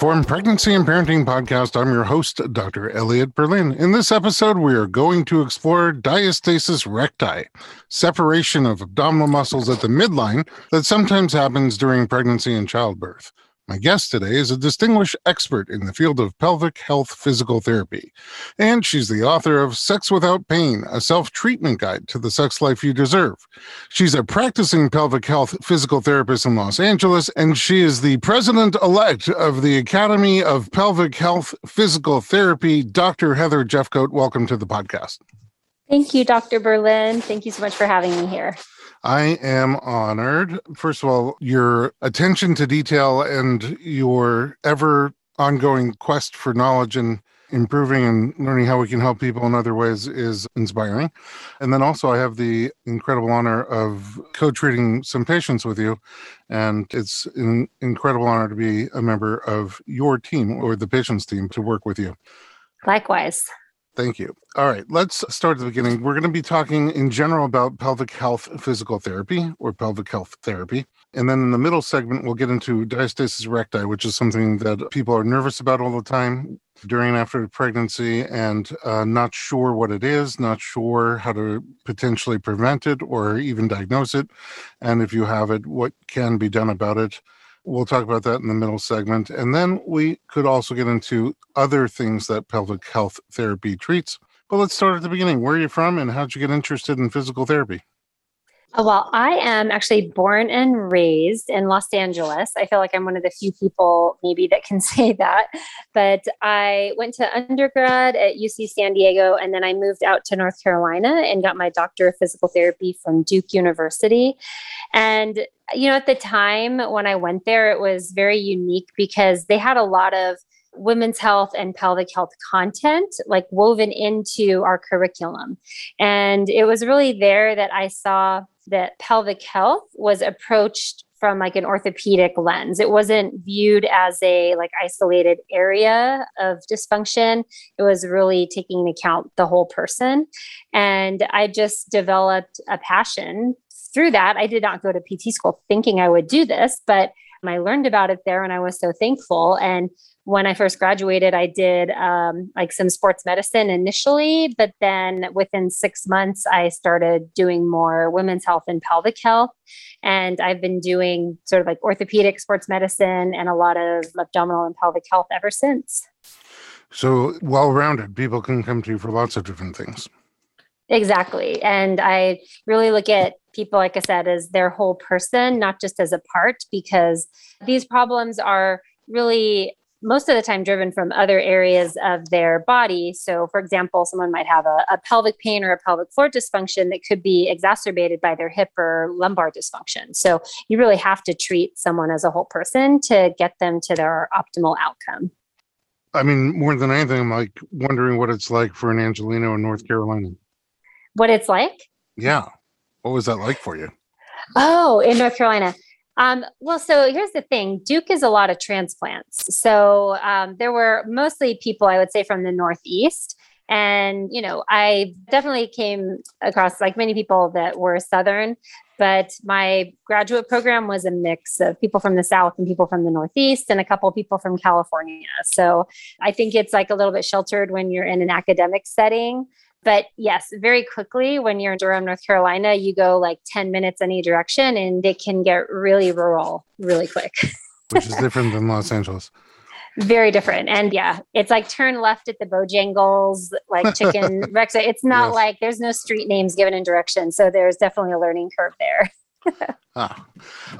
Informed Pregnancy and Parenting Podcast. I'm your host, Dr. Elliot Berlin. In this episode, we are going to explore diastasis recti, separation of abdominal muscles at the midline that sometimes happens during pregnancy and childbirth. My guest today is a distinguished expert in the field of pelvic health physical therapy, and she's the author of Sex Without Pain, a self treatment guide to the sex life you deserve. She's a practicing pelvic health physical therapist in Los Angeles, and she is the president elect of the Academy of Pelvic Health Physical Therapy. Dr. Heather Jeffcoat, welcome to the podcast. Thank you, Dr. Berlin. Thank you so much for having me here. I am honored. First of all, your attention to detail and your ever ongoing quest for knowledge and improving and learning how we can help people in other ways is inspiring. And then also, I have the incredible honor of co treating some patients with you. And it's an incredible honor to be a member of your team or the patient's team to work with you. Likewise. Thank you. All right, let's start at the beginning. We're going to be talking in general about pelvic health physical therapy or pelvic health therapy. And then in the middle segment, we'll get into diastasis recti, which is something that people are nervous about all the time during and after pregnancy and uh, not sure what it is, not sure how to potentially prevent it or even diagnose it. And if you have it, what can be done about it. We'll talk about that in the middle segment. And then we could also get into other things that pelvic health therapy treats. But let's start at the beginning. Where are you from and how'd you get interested in physical therapy? Uh, well, I am actually born and raised in Los Angeles. I feel like I'm one of the few people maybe that can say that. But I went to undergrad at UC San Diego and then I moved out to North Carolina and got my doctor of physical therapy from Duke University. And you know, at the time when I went there, it was very unique because they had a lot of women's health and pelvic health content like woven into our curriculum. And it was really there that I saw that pelvic health was approached from like an orthopedic lens. It wasn't viewed as a like isolated area of dysfunction. It was really taking into account the whole person. And I just developed a passion through that, I did not go to PT school thinking I would do this, but I learned about it there and I was so thankful. And when I first graduated, I did um, like some sports medicine initially, but then within six months, I started doing more women's health and pelvic health. And I've been doing sort of like orthopedic sports medicine and a lot of abdominal and pelvic health ever since. So, well rounded, people can come to you for lots of different things. Exactly. And I really look at people, like I said, as their whole person, not just as a part, because these problems are really most of the time driven from other areas of their body. So, for example, someone might have a, a, pelvic pain or a pelvic floor dysfunction that could be exacerbated by their hip or lumbar dysfunction. So, you really have to treat someone as a whole person to get them to their optimal outcome. I mean, more than anything, I'm like wondering what it's like for an Angeleno in North Carolina. What it's like? Yeah. What was that like for you? Oh, in North Carolina. Um, well, so here's the thing Duke is a lot of transplants. So um, there were mostly people, I would say, from the Northeast. And, you know, I definitely came across like many people that were Southern, but my graduate program was a mix of people from the South and people from the Northeast and a couple of people from California. So I think it's like a little bit sheltered when you're in an academic setting. But yes, very quickly when you're in Durham, North Carolina, you go like 10 minutes any direction and it can get really rural really quick. Which is different than Los Angeles. Very different. And yeah, it's like turn left at the Bojangles, like chicken Rex. It's not yes. like there's no street names given in directions. So there's definitely a learning curve there ah.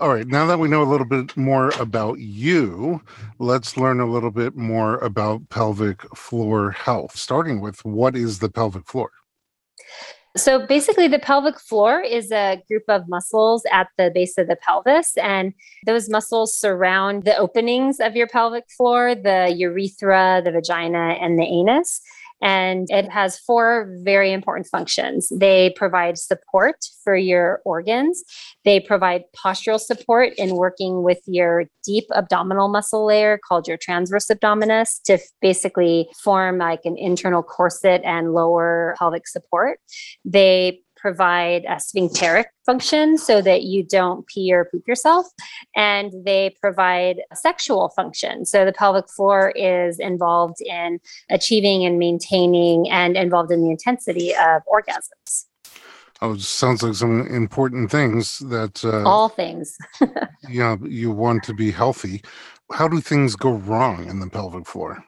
All right. Now that we know a little bit more about you, let's learn a little bit more about pelvic floor health, starting with what is the pelvic floor? So basically, the pelvic floor is a group of muscles at the base of the pelvis, and those muscles surround the openings of your pelvic floor the urethra, the vagina, and the anus and it has four very important functions. They provide support for your organs, they provide postural support in working with your deep abdominal muscle layer called your transverse abdominis to basically form like an internal corset and lower pelvic support. They provide a sphincteric function so that you don't pee or poop yourself. And they provide sexual function. So the pelvic floor is involved in achieving and maintaining and involved in the intensity of orgasms. Oh, sounds like some important things that uh, all things. yeah, you want to be healthy. How do things go wrong in the pelvic floor?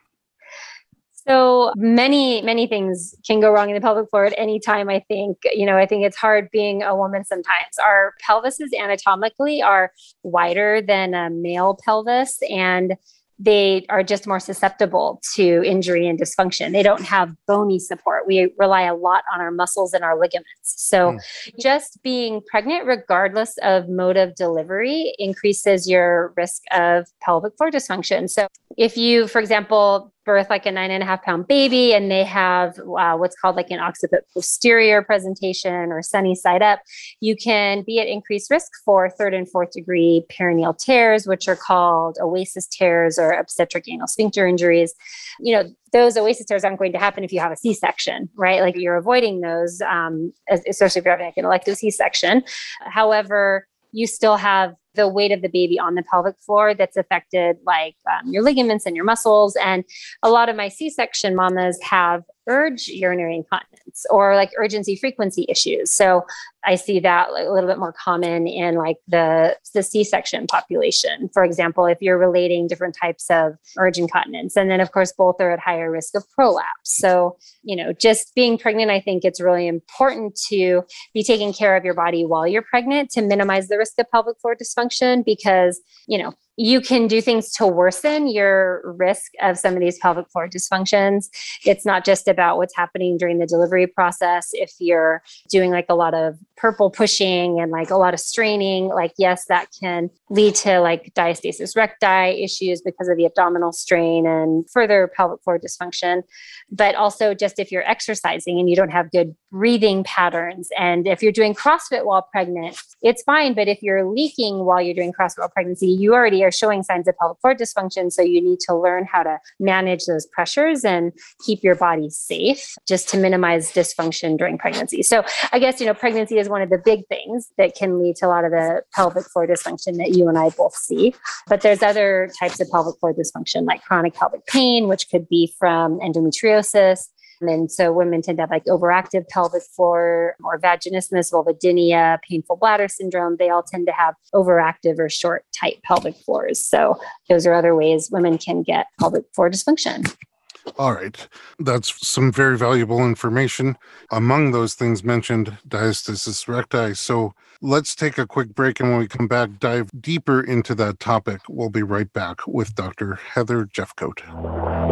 So many, many things can go wrong in the pelvic floor at any time. I think, you know, I think it's hard being a woman sometimes. Our pelvises anatomically are wider than a male pelvis. And they are just more susceptible to injury and dysfunction. They don't have bony support. We rely a lot on our muscles and our ligaments. So, mm. just being pregnant, regardless of mode of delivery, increases your risk of pelvic floor dysfunction. So, if you, for example, birth like a nine and a half pound baby and they have uh, what's called like an occiput posterior presentation or sunny side up, you can be at increased risk for third and fourth degree perineal tears, which are called oasis tears or obstetric anal sphincter injuries. You know, those oasis tears aren't going to happen if you have a C section, right? Like you're avoiding those, um, especially if you're having like an elective C section. However, you still have the weight of the baby on the pelvic floor that's affected like um, your ligaments and your muscles. And a lot of my c-section mamas have urge urinary incontinence or like urgency frequency issues. So i see that like, a little bit more common in like the the c-section population. For example if you're relating different types of urge incontinence and then of course both are at higher risk of prolapse. So you know just being pregnant i think it's really important to be taking care of your body while you're pregnant to minimize the risk of pelvic floor dysfunction because you know you can do things to worsen your risk of some of these pelvic floor dysfunctions. It's not just about what's happening during the delivery process. If you're doing like a lot of purple pushing and like a lot of straining, like, yes, that can lead to like diastasis recti issues because of the abdominal strain and further pelvic floor dysfunction. But also, just if you're exercising and you don't have good breathing patterns, and if you're doing CrossFit while pregnant, it's fine. But if you're leaking while you're doing CrossFit while pregnancy, you already are showing signs of pelvic floor dysfunction. So you need to learn how to manage those pressures and keep your body safe just to minimize dysfunction during pregnancy. So I guess, you know, pregnancy is one of the big things that can lead to a lot of the pelvic floor dysfunction that you and I both see. But there's other types of pelvic floor dysfunction like chronic pelvic pain, which could be from endometriosis and so women tend to have like overactive pelvic floor or vaginismus, vulvodynia, painful bladder syndrome. They all tend to have overactive or short, tight pelvic floors. So those are other ways women can get pelvic floor dysfunction. All right. That's some very valuable information. Among those things mentioned, diastasis recti. So let's take a quick break. And when we come back, dive deeper into that topic. We'll be right back with Dr. Heather Jeffcoat.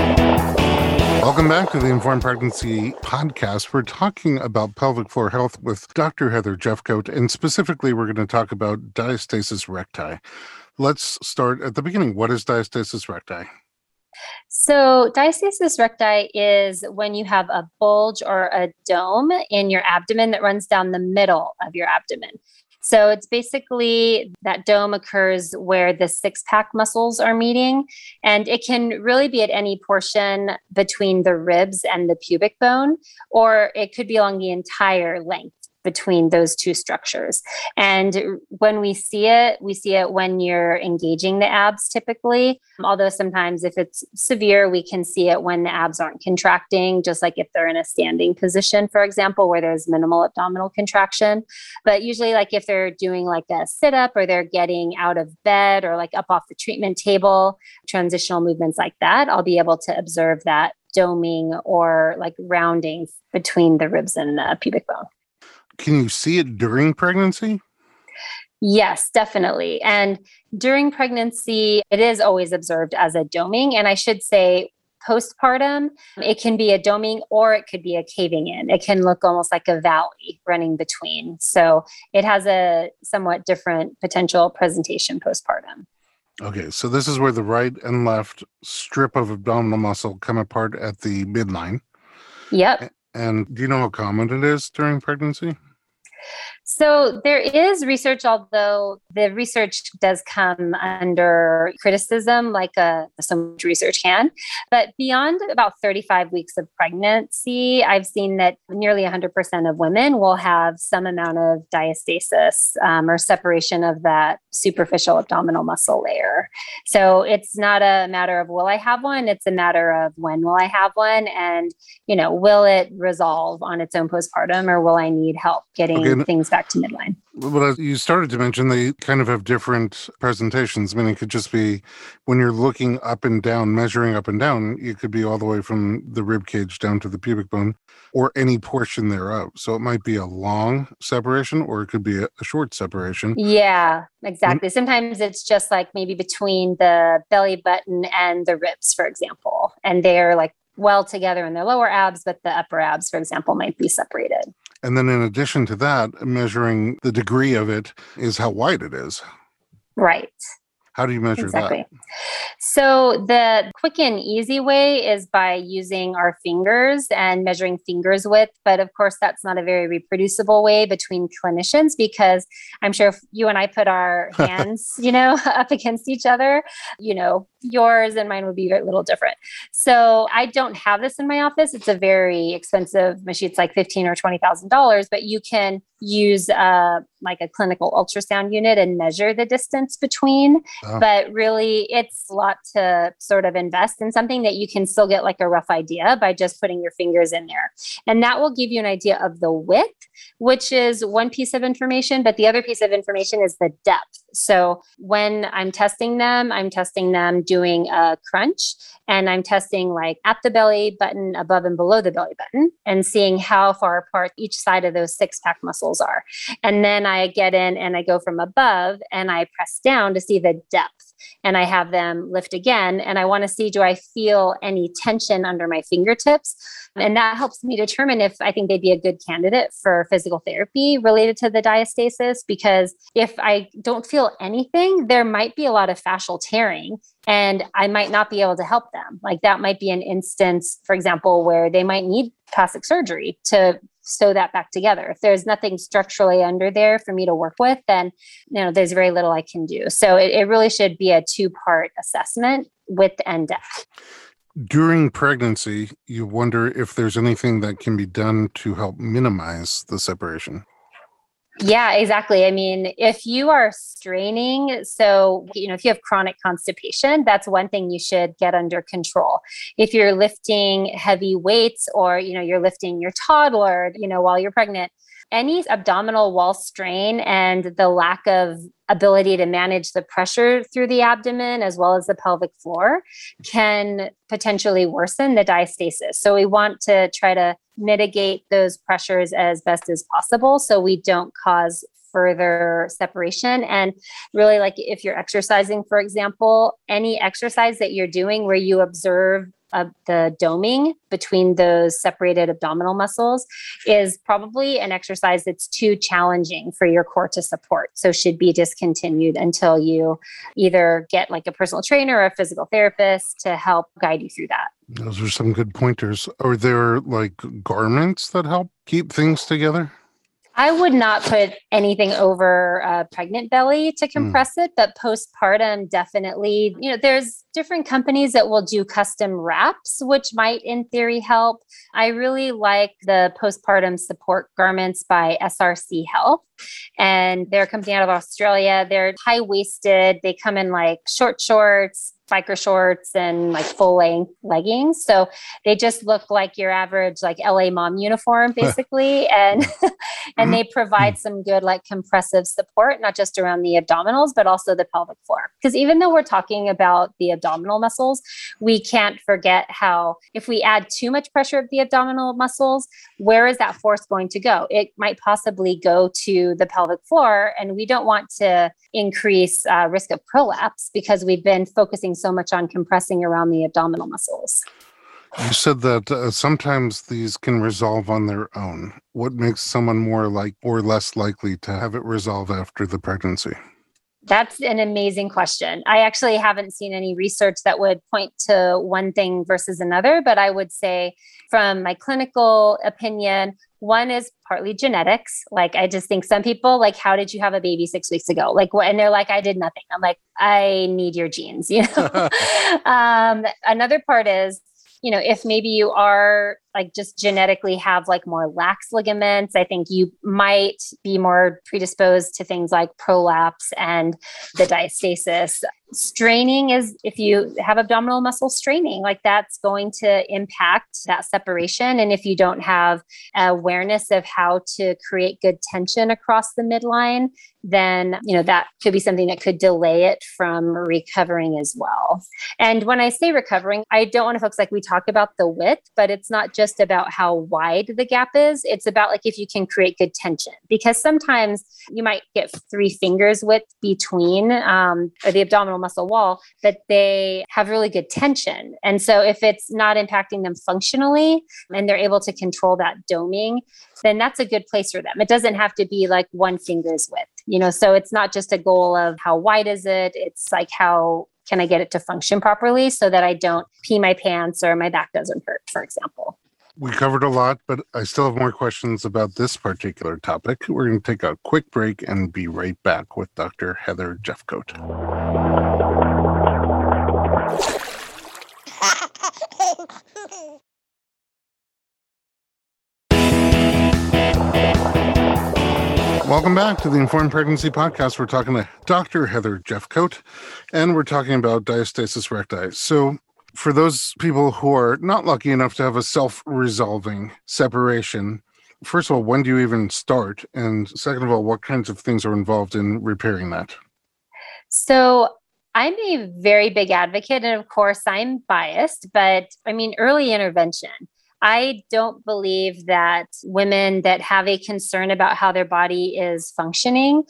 Welcome back to the Informed Pregnancy Podcast. We're talking about pelvic floor health with Dr. Heather Jeffcoat, and specifically, we're going to talk about diastasis recti. Let's start at the beginning. What is diastasis recti? So, diastasis recti is when you have a bulge or a dome in your abdomen that runs down the middle of your abdomen. So it's basically that dome occurs where the six pack muscles are meeting. And it can really be at any portion between the ribs and the pubic bone, or it could be along the entire length between those two structures. And when we see it, we see it when you're engaging the abs typically. Although sometimes if it's severe, we can see it when the abs aren't contracting, just like if they're in a standing position, for example, where there's minimal abdominal contraction. But usually, like if they're doing like a sit up or they're getting out of bed or like up off the treatment table, transitional movements like that, I'll be able to observe that doming or like rounding between the ribs and the pubic bone. Can you see it during pregnancy? Yes, definitely. And during pregnancy, it is always observed as a doming. And I should say, postpartum, it can be a doming or it could be a caving in. It can look almost like a valley running between. So it has a somewhat different potential presentation postpartum. Okay, so this is where the right and left strip of abdominal muscle come apart at the midline. Yep. And do you know how common it is during pregnancy? So there is research, although the research does come under criticism, like a, so much research can. But beyond about 35 weeks of pregnancy, I've seen that nearly 100% of women will have some amount of diastasis um, or separation of that superficial abdominal muscle layer. So it's not a matter of will I have one, it's a matter of when will I have one and, you know, will it resolve on its own postpartum or will I need help getting okay. things back to midline? Well, you started to mention they kind of have different presentations. I mean, it could just be when you're looking up and down, measuring up and down, it could be all the way from the rib cage down to the pubic bone or any portion thereof. So it might be a long separation or it could be a, a short separation. Yeah, exactly. Mm-hmm. Sometimes it's just like maybe between the belly button and the ribs, for example, and they're like well together in their lower abs, but the upper abs, for example, might be separated. And then in addition to that, measuring the degree of it is how wide it is. Right. How do you measure exactly. that? So, the quick and easy way is by using our fingers and measuring fingers width. But of course, that's not a very reproducible way between clinicians because I'm sure if you and I put our hands, you know, up against each other, you know, yours and mine would be a little different. So I don't have this in my office. It's a very expensive machine. It's like fifteen or twenty thousand dollars, but you can use uh, like a clinical ultrasound unit and measure the distance between. But really, it's a lot to sort of invest in something that you can still get like a rough idea by just putting your fingers in there, and that will give you an idea of the width, which is one piece of information. But the other piece of information is the depth. So when I'm testing them, I'm testing them doing a crunch and I'm testing like at the belly button, above and below the belly button, and seeing how far apart each side of those six pack muscles are. And then I get in and I go from above and I press down to see the depth and I have them lift again. And I want to see do I feel any tension under my fingertips? And that helps me determine if I think they'd be a good candidate for physical therapy related to the diastasis. Because if I don't feel anything, there might be a lot of fascial tearing and I might not be able to help them. Like that might be an instance, for example, where they might need plastic surgery to sew that back together. If there's nothing structurally under there for me to work with, then you know there's very little I can do. So it, it really should be a two-part assessment width and depth. During pregnancy, you wonder if there's anything that can be done to help minimize the separation. Yeah, exactly. I mean, if you are straining, so, you know, if you have chronic constipation, that's one thing you should get under control. If you're lifting heavy weights or, you know, you're lifting your toddler, you know, while you're pregnant, any abdominal wall strain and the lack of ability to manage the pressure through the abdomen as well as the pelvic floor can potentially worsen the diastasis. So we want to try to mitigate those pressures as best as possible so we don't cause further separation. And really, like if you're exercising, for example, any exercise that you're doing where you observe uh, the doming between those separated abdominal muscles is probably an exercise that's too challenging for your core to support. So should be discontinued until you either get like a personal trainer or a physical therapist to help guide you through that. Those are some good pointers. Are there like garments that help keep things together? I would not put anything over a pregnant belly to hmm. compress mm. it, but postpartum definitely, you know, there's different companies that will do custom wraps, which might in theory help. I really like the postpartum support garments by SRC Health. And they're a company out of Australia. They're high waisted, they come in like short shorts, biker shorts and like full length leggings. So they just look like your average like LA mom uniform basically. and and mm-hmm. they provide mm-hmm. some good like compressive support, not just around the abdominals, but also the pelvic floor. Because even though we're talking about the abdominal muscles, we can't forget how if we add too much pressure of the abdominal muscles, where is that force going to go? It might possibly go to the pelvic floor. And we don't want to increase uh, risk of prolapse because we've been focusing so much on compressing around the abdominal muscles. You said that uh, sometimes these can resolve on their own. What makes someone more like or less likely to have it resolve after the pregnancy? That's an amazing question. I actually haven't seen any research that would point to one thing versus another, but I would say, from my clinical opinion, one is partly genetics. Like, I just think some people, like, how did you have a baby six weeks ago? Like, what? And they're like, I did nothing. I'm like, I need your genes, you know? um, another part is, you know, if maybe you are like just genetically have like more lax ligaments, I think you might be more predisposed to things like prolapse and the diastasis. Straining is if you have abdominal muscle straining like that's going to impact that separation. And if you don't have awareness of how to create good tension across the midline then you know that could be something that could delay it from recovering as well. And when i say recovering i don't want to focus like we talk about the width but it's not just about how wide the gap is it's about like if you can create good tension because sometimes you might get three fingers width between um, the abdominal muscle wall but they have really good tension. And so if it's not impacting them functionally and they're able to control that doming, then that's a good place for them. It doesn't have to be like one finger's width, you know, so it's not just a goal of how wide is it, it's like how can I get it to function properly so that I don't pee my pants or my back doesn't hurt, for example. We covered a lot, but I still have more questions about this particular topic. We're going to take a quick break and be right back with Dr. Heather Jeffcoat. Welcome back to the Informed Pregnancy Podcast. We're talking to Dr. Heather Jeffcoat, and we're talking about diastasis recti. So, for those people who are not lucky enough to have a self resolving separation, first of all, when do you even start? And second of all, what kinds of things are involved in repairing that? So, I'm a very big advocate, and of course, I'm biased, but I mean, early intervention. I don't believe that women that have a concern about how their body is functioning,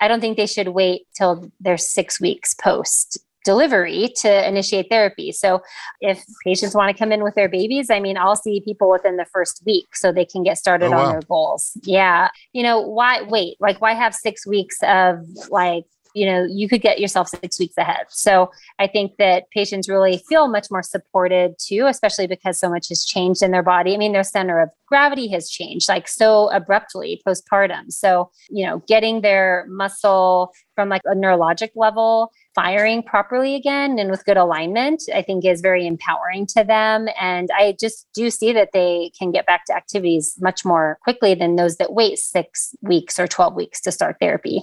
I don't think they should wait till they're six weeks post delivery to initiate therapy. So if patients want to come in with their babies, I mean, I'll see people within the first week so they can get started oh, wow. on their goals. Yeah. You know, why wait? Like why have 6 weeks of like you know you could get yourself six weeks ahead so i think that patients really feel much more supported too especially because so much has changed in their body i mean their center of gravity has changed like so abruptly postpartum so you know getting their muscle from like a neurologic level firing properly again and with good alignment, I think is very empowering to them. And I just do see that they can get back to activities much more quickly than those that wait six weeks or 12 weeks to start therapy.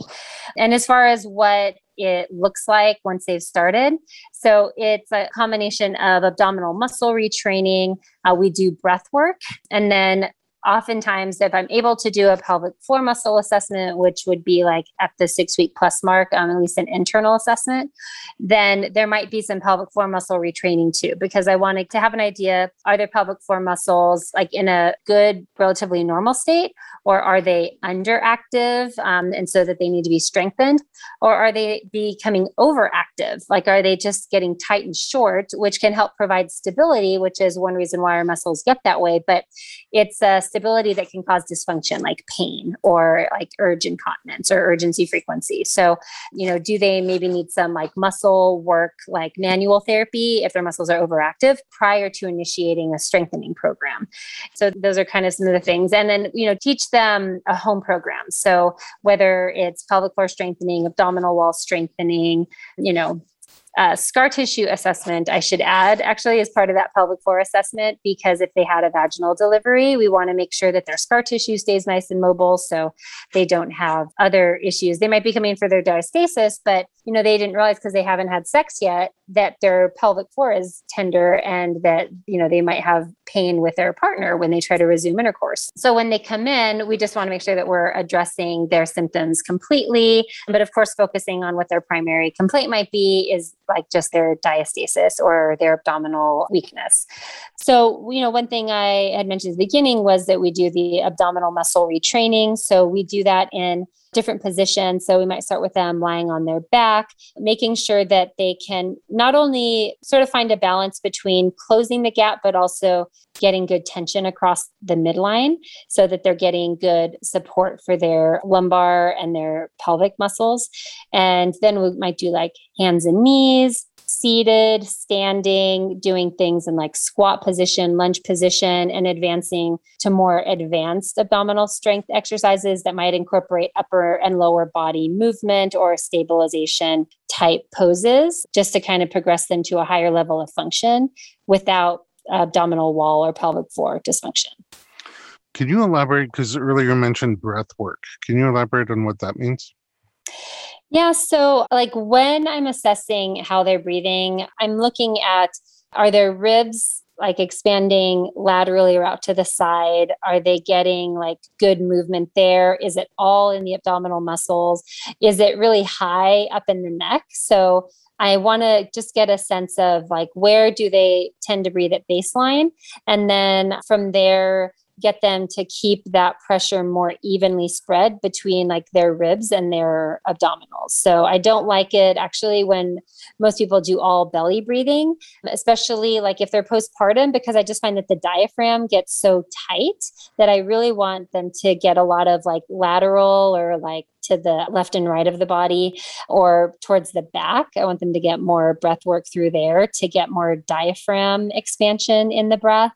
And as far as what it looks like once they've started. So it's a combination of abdominal muscle retraining. Uh, we do breath work and then oftentimes if i'm able to do a pelvic floor muscle assessment which would be like at the six week plus mark um, at least an internal assessment then there might be some pelvic floor muscle retraining too because i wanted to have an idea are there pelvic floor muscles like in a good relatively normal state or are they underactive um, and so that they need to be strengthened? Or are they becoming overactive? Like are they just getting tight and short which can help provide stability which is one reason why our muscles get that way but it's a stability that can cause dysfunction like pain or like urge incontinence or urgency frequency. So, you know, do they maybe need some like muscle work, like manual therapy if their muscles are overactive prior to initiating a strengthening program? So, those are kind of some of the things. And then, you know, teach them a home program. So, whether it's pelvic floor strengthening, abdominal wall strengthening, you know, uh, scar tissue assessment, I should add, actually, as part of that pelvic floor assessment, because if they had a vaginal delivery, we want to make sure that their scar tissue stays nice and mobile so they don't have other issues. They might be coming for their diastasis, but you know they didn't realize because they haven't had sex yet that their pelvic floor is tender and that you know they might have pain with their partner when they try to resume intercourse. So when they come in, we just want to make sure that we're addressing their symptoms completely, but of course focusing on what their primary complaint might be is like just their diastasis or their abdominal weakness. So, you know, one thing I had mentioned at the beginning was that we do the abdominal muscle retraining. So we do that in different positions. So we might start with them lying on their back, making sure that they can not only sort of find a balance between closing the gap, but also getting good tension across the midline so that they're getting good support for their lumbar and their pelvic muscles. And then we might do like hands and knees, seated, standing, doing things in like squat position, lunge position, and advancing to more advanced abdominal strength exercises that might incorporate upper and lower body movement or stabilization type poses, just to kind of progress them to a higher level of function without abdominal wall or pelvic floor dysfunction. Can you elaborate? Because earlier you mentioned breath work. Can you elaborate on what that means? Yeah. So, like when I'm assessing how they're breathing, I'm looking at are their ribs like expanding laterally or out to the side? Are they getting like good movement there? Is it all in the abdominal muscles? Is it really high up in the neck? So, I want to just get a sense of like where do they tend to breathe at baseline? And then from there, get them to keep that pressure more evenly spread between like their ribs and their abdominals. So I don't like it actually when most people do all belly breathing, especially like if they're postpartum, because I just find that the diaphragm gets so tight that I really want them to get a lot of like lateral or like to the left and right of the body or towards the back. I want them to get more breath work through there to get more diaphragm expansion in the breath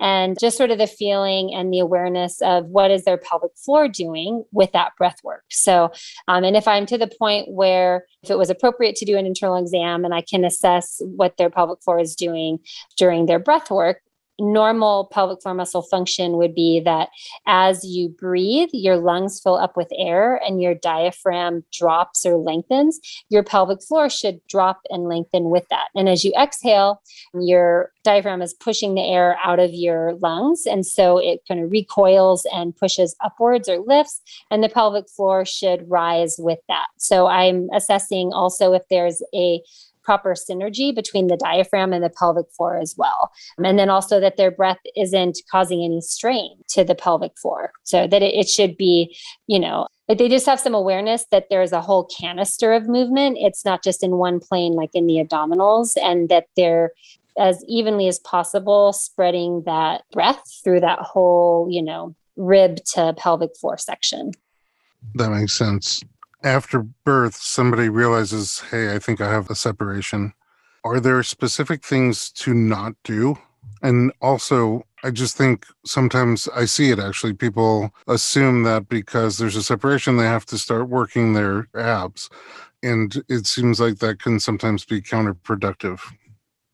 and just sort of the feeling and the awareness of what is their pelvic floor doing with that breath work. So, um, and if I'm to the point where if it was appropriate to do an internal exam and I can assess what their pelvic floor is doing during their breath work, normal pelvic floor muscle function would be that as you breathe, your lungs fill up with air and your diaphragm drops or lengthens. Your pelvic floor should drop and lengthen with that. And as you exhale, your diaphragm is pushing the air out of your lungs. And so it kind of recoils and pushes upwards or lifts, and the pelvic floor should rise with that. So I'm assessing also if there's a proper synergy between the diaphragm and the pelvic floor as well. And then also that their breath isn't causing any strain to the pelvic floor. So that it, it should be, you know, they just have some awareness that there's a whole canister of movement. It's not just in one plane, like in the abdominals, and that they're as evenly as possible spreading that breath through that whole, you know, rib to pelvic floor section. That makes sense after birth somebody realizes, hey, I think I have a separation, are there specific things to not do? And also, I just think sometimes I see it actually. People assume that because there's a separation, they have to start working their abs. And it seems like that can sometimes be counterproductive.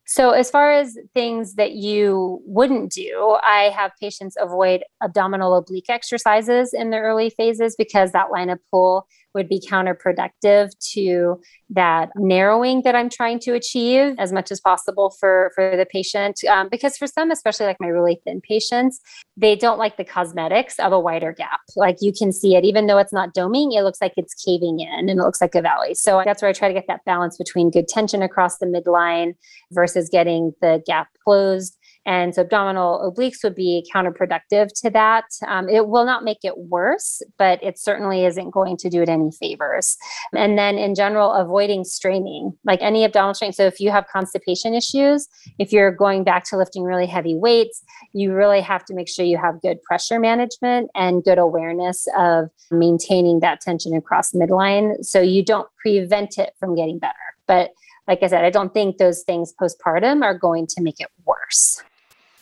So, as far as things that you wouldn't do, I have patients avoid abdominal oblique exercises in the early phases because that line of pull would be counterproductive to that narrowing that I'm trying to achieve as much as possible for, for the patient. Um, because for some, especially like my really thin patients, they don't like the cosmetics of a wider gap. Like you can see it, even though it's not doming, it looks like it's caving in and it looks like a valley. So that's where I try to get that balance between good tension across the midline versus getting the gap closed and so abdominal obliques would be counterproductive to that. Um, it will not make it worse, but it certainly isn't going to do it any favors. And then in general, avoiding straining, like any abdominal strain. So if you have constipation issues, if you're going back to lifting really heavy weights, you really have to make sure you have good pressure management and good awareness of maintaining that tension across midline so you don't prevent it from getting better. But like I said, I don't think those things postpartum are going to make it worse.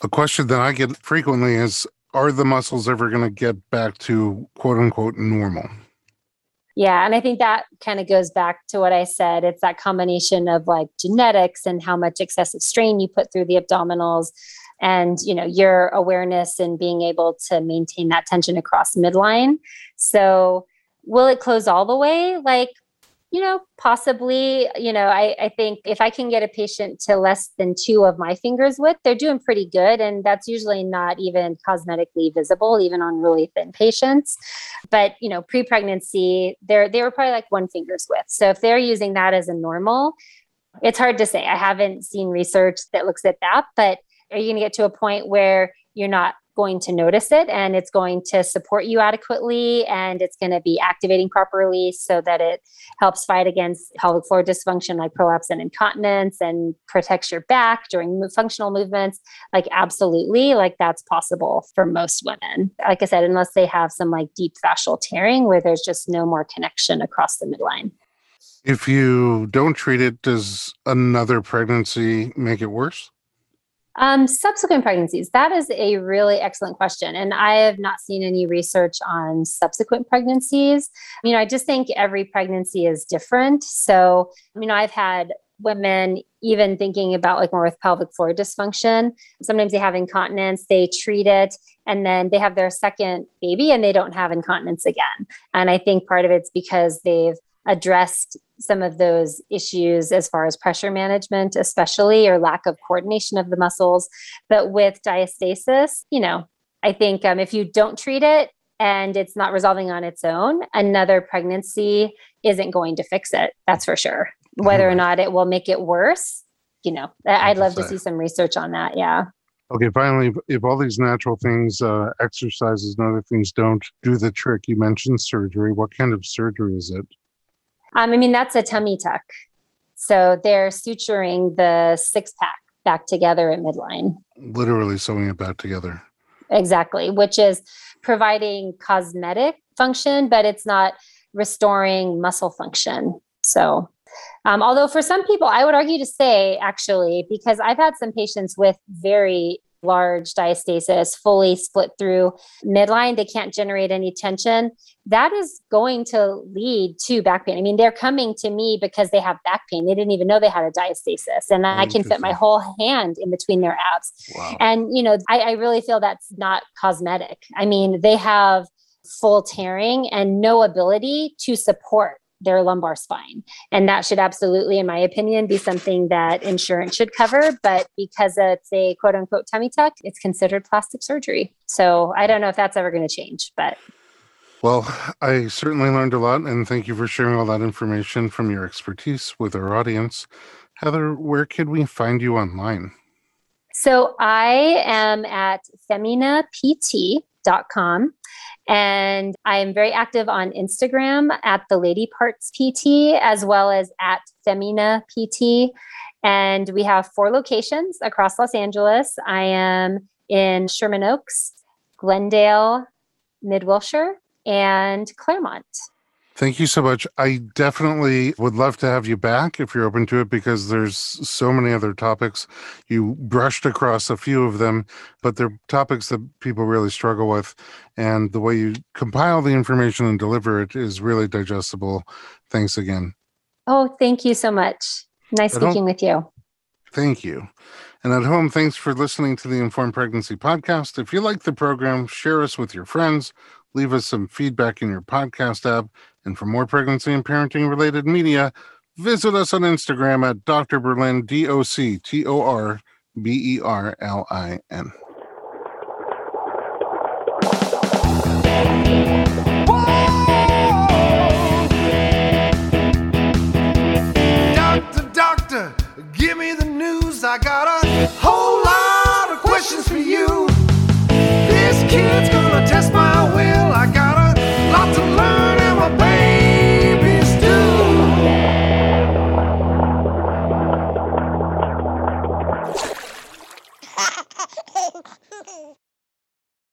A question that I get frequently is Are the muscles ever going to get back to quote unquote normal? Yeah. And I think that kind of goes back to what I said. It's that combination of like genetics and how much excessive strain you put through the abdominals and you know your awareness and being able to maintain that tension across midline so will it close all the way like you know possibly you know I, I think if i can get a patient to less than two of my fingers width they're doing pretty good and that's usually not even cosmetically visible even on really thin patients. But you know pre-pregnancy they're they were probably like one finger's width. So if they're using that as a normal it's hard to say. I haven't seen research that looks at that but are you going to get to a point where you're not going to notice it and it's going to support you adequately and it's going to be activating properly so that it helps fight against pelvic floor dysfunction like prolapse and incontinence and protects your back during functional movements. Like absolutely like that's possible for most women. Like i said unless they have some like deep fascial tearing where there's just no more connection across the midline. If you don't treat it does another pregnancy make it worse um, subsequent pregnancies, that is a really excellent question. And I have not seen any research on subsequent pregnancies. You know, I just think every pregnancy is different. So, you know, I've had women even thinking about like more with pelvic floor dysfunction. Sometimes they have incontinence, they treat it, and then they have their second baby and they don't have incontinence again. And I think part of it's because they've addressed some of those issues as far as pressure management, especially, or lack of coordination of the muscles. But with diastasis, you know, I think um, if you don't treat it and it's not resolving on its own, another pregnancy isn't going to fix it. That's for sure. Whether or not it will make it worse, you know, I'd love to see some research on that. Yeah. Okay, finally, if all these natural things, uh, exercises and other things don't do the trick, you mentioned surgery. What kind of surgery is it? Um, I mean, that's a tummy tuck. So they're suturing the six pack back together at midline. Literally sewing it back together. Exactly, which is providing cosmetic function, but it's not restoring muscle function. So, um, although for some people, I would argue to say actually, because I've had some patients with very large diastasis fully split through midline, they can't generate any tension. That is going to lead to back pain. I mean, they're coming to me because they have back pain. They didn't even know they had a diastasis, and I can fit my whole hand in between their abs. Wow. And, you know, I, I really feel that's not cosmetic. I mean, they have full tearing and no ability to support their lumbar spine. And that should absolutely, in my opinion, be something that insurance should cover. But because it's a quote unquote tummy tuck, it's considered plastic surgery. So I don't know if that's ever going to change, but. Well, I certainly learned a lot, and thank you for sharing all that information from your expertise with our audience. Heather, where can we find you online? So I am at feminapt.com. And I am very active on Instagram at the Lady Parts PT as well as at Femina PT. And we have four locations across Los Angeles. I am in Sherman Oaks, Glendale, Mid Wilshire, and Claremont. Thank you so much. I definitely would love to have you back if you're open to it because there's so many other topics. You brushed across a few of them, but they're topics that people really struggle with. And the way you compile the information and deliver it is really digestible. Thanks again. Oh, thank you so much. Nice speaking with you. Thank you. And at home, thanks for listening to the Informed Pregnancy Podcast. If you like the program, share us with your friends, leave us some feedback in your podcast app and for more pregnancy and parenting related media, visit us on Instagram at Dr. Berlin, D O C T O R B E R L I N.